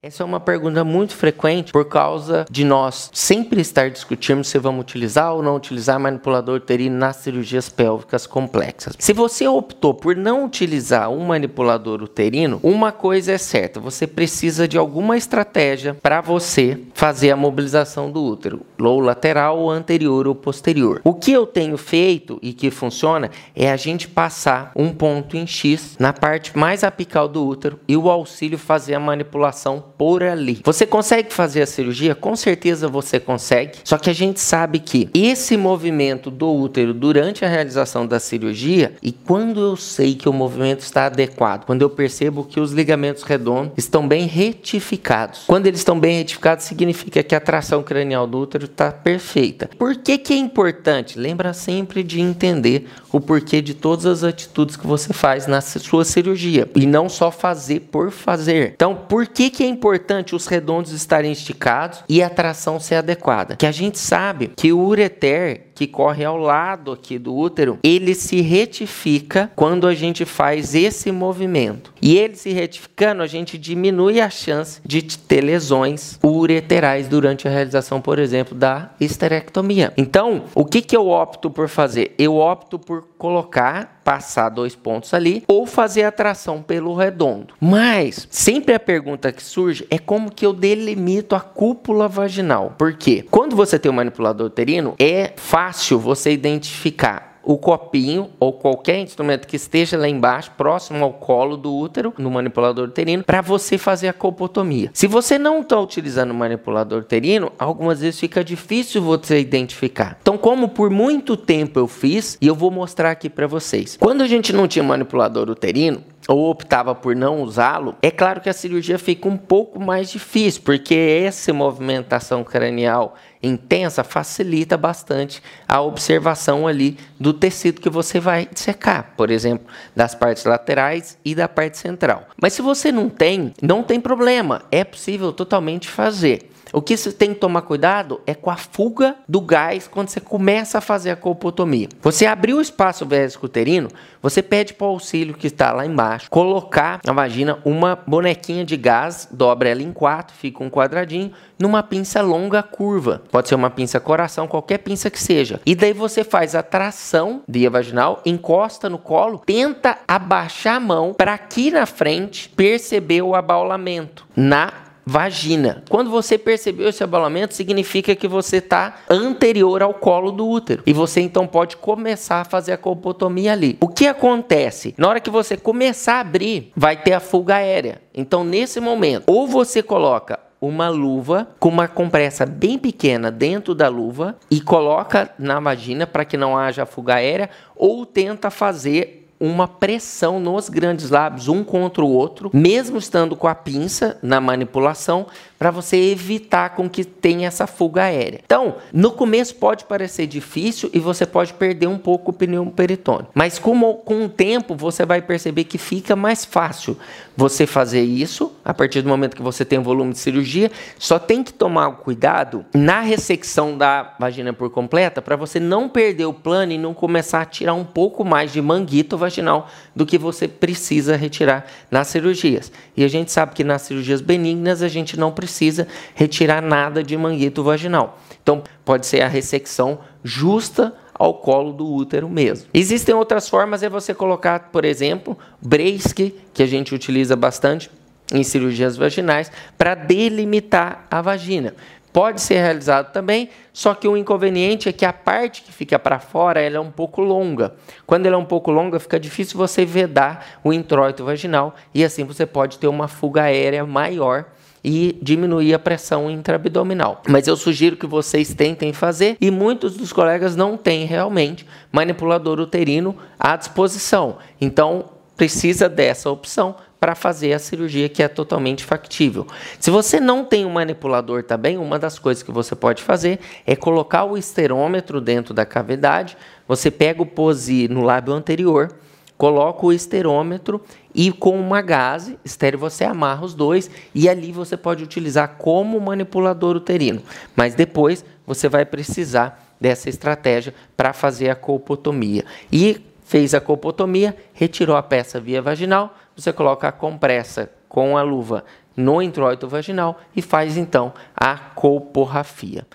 Essa é uma pergunta muito frequente por causa de nós sempre estar discutindo se vamos utilizar ou não utilizar manipulador uterino nas cirurgias pélvicas complexas. Se você optou por não utilizar um manipulador uterino, uma coisa é certa, você precisa de alguma estratégia para você fazer a mobilização do útero, ou lateral, ou anterior ou posterior. O que eu tenho feito e que funciona é a gente passar um ponto em X na parte mais apical do útero e o auxílio fazer a manipulação por ali. Você consegue fazer a cirurgia? Com certeza você consegue. Só que a gente sabe que esse movimento do útero durante a realização da cirurgia e quando eu sei que o movimento está adequado, quando eu percebo que os ligamentos redondos estão bem retificados. Quando eles estão bem retificados, significa que a tração cranial do útero está perfeita. Por que, que é importante? Lembra sempre de entender o porquê de todas as atitudes que você faz na sua cirurgia e não só fazer por fazer. Então, por que, que é importante os redondos estarem esticados e a tração ser adequada. Que a gente sabe que o ureter que corre ao lado aqui do útero, ele se retifica quando a gente faz esse movimento. E ele se retificando, a gente diminui a chance de ter lesões ureterais durante a realização, por exemplo, da esterectomia. Então, o que, que eu opto por fazer? Eu opto por colocar, passar dois pontos ali, ou fazer a tração pelo redondo. Mas, sempre a pergunta que surge é como que eu delimito a cúpula vaginal. Por quê? Quando você tem um manipulador uterino, é fácil fácil você identificar o copinho ou qualquer instrumento que esteja lá embaixo, próximo ao colo do útero, no manipulador uterino, para você fazer a colpotomia. Se você não está utilizando o manipulador uterino, algumas vezes fica difícil você identificar. Então, como por muito tempo eu fiz, e eu vou mostrar aqui para vocês. Quando a gente não tinha manipulador uterino, ou optava por não usá-lo, é claro que a cirurgia fica um pouco mais difícil, porque essa movimentação cranial intensa facilita bastante a observação ali do tecido que você vai secar, por exemplo, das partes laterais e da parte central. Mas se você não tem, não tem problema, é possível totalmente fazer. O que você tem que tomar cuidado é com a fuga do gás quando você começa a fazer a colpotomia. Você abriu o espaço uterino, você pede para o auxílio que está lá embaixo colocar na vagina uma bonequinha de gás, dobra ela em quatro, fica um quadradinho, numa pinça longa curva. Pode ser uma pinça coração, qualquer pinça que seja. E daí você faz a tração via vaginal, encosta no colo, tenta abaixar a mão para aqui na frente perceber o abaulamento na vagina. Quando você percebeu esse abalamento, significa que você está anterior ao colo do útero. E você então pode começar a fazer a colpotomia ali. O que acontece? Na hora que você começar a abrir, vai ter a fuga aérea. Então, nesse momento, ou você coloca uma luva com uma compressa bem pequena dentro da luva e coloca na vagina para que não haja fuga aérea, ou tenta fazer uma pressão nos grandes lábios, um contra o outro, mesmo estando com a pinça na manipulação, para você evitar com que tenha essa fuga aérea. Então, no começo pode parecer difícil e você pode perder um pouco o pneu peritônio, mas com, com o tempo você vai perceber que fica mais fácil você fazer isso a partir do momento que você tem um volume de cirurgia. Só tem que tomar cuidado na ressecção da vagina por completa para você não perder o plano e não começar a tirar um pouco mais de manguito vaginal do que você precisa retirar nas cirurgias. E a gente sabe que nas cirurgias benignas a gente não precisa retirar nada de manguito vaginal. Então, pode ser a ressecção justa ao colo do útero mesmo. Existem outras formas, é você colocar, por exemplo, brace, que a gente utiliza bastante em cirurgias vaginais, para delimitar a vagina. Pode ser realizado também, só que o inconveniente é que a parte que fica para fora ela é um pouco longa. Quando ela é um pouco longa, fica difícil você vedar o introito vaginal e assim você pode ter uma fuga aérea maior e diminuir a pressão intraabdominal. Mas eu sugiro que vocês tentem fazer e muitos dos colegas não têm realmente manipulador uterino à disposição. Então, precisa dessa opção para fazer a cirurgia que é totalmente factível. Se você não tem um manipulador também, uma das coisas que você pode fazer é colocar o esterômetro dentro da cavidade, você pega o pose no lábio anterior, coloca o esterômetro e com uma gase estéreo você amarra os dois e ali você pode utilizar como manipulador uterino. Mas depois você vai precisar dessa estratégia para fazer a colpotomia. E fez a colpotomia, retirou a peça via vaginal, você coloca a compressa com a luva no introito vaginal e faz então a colporrafia.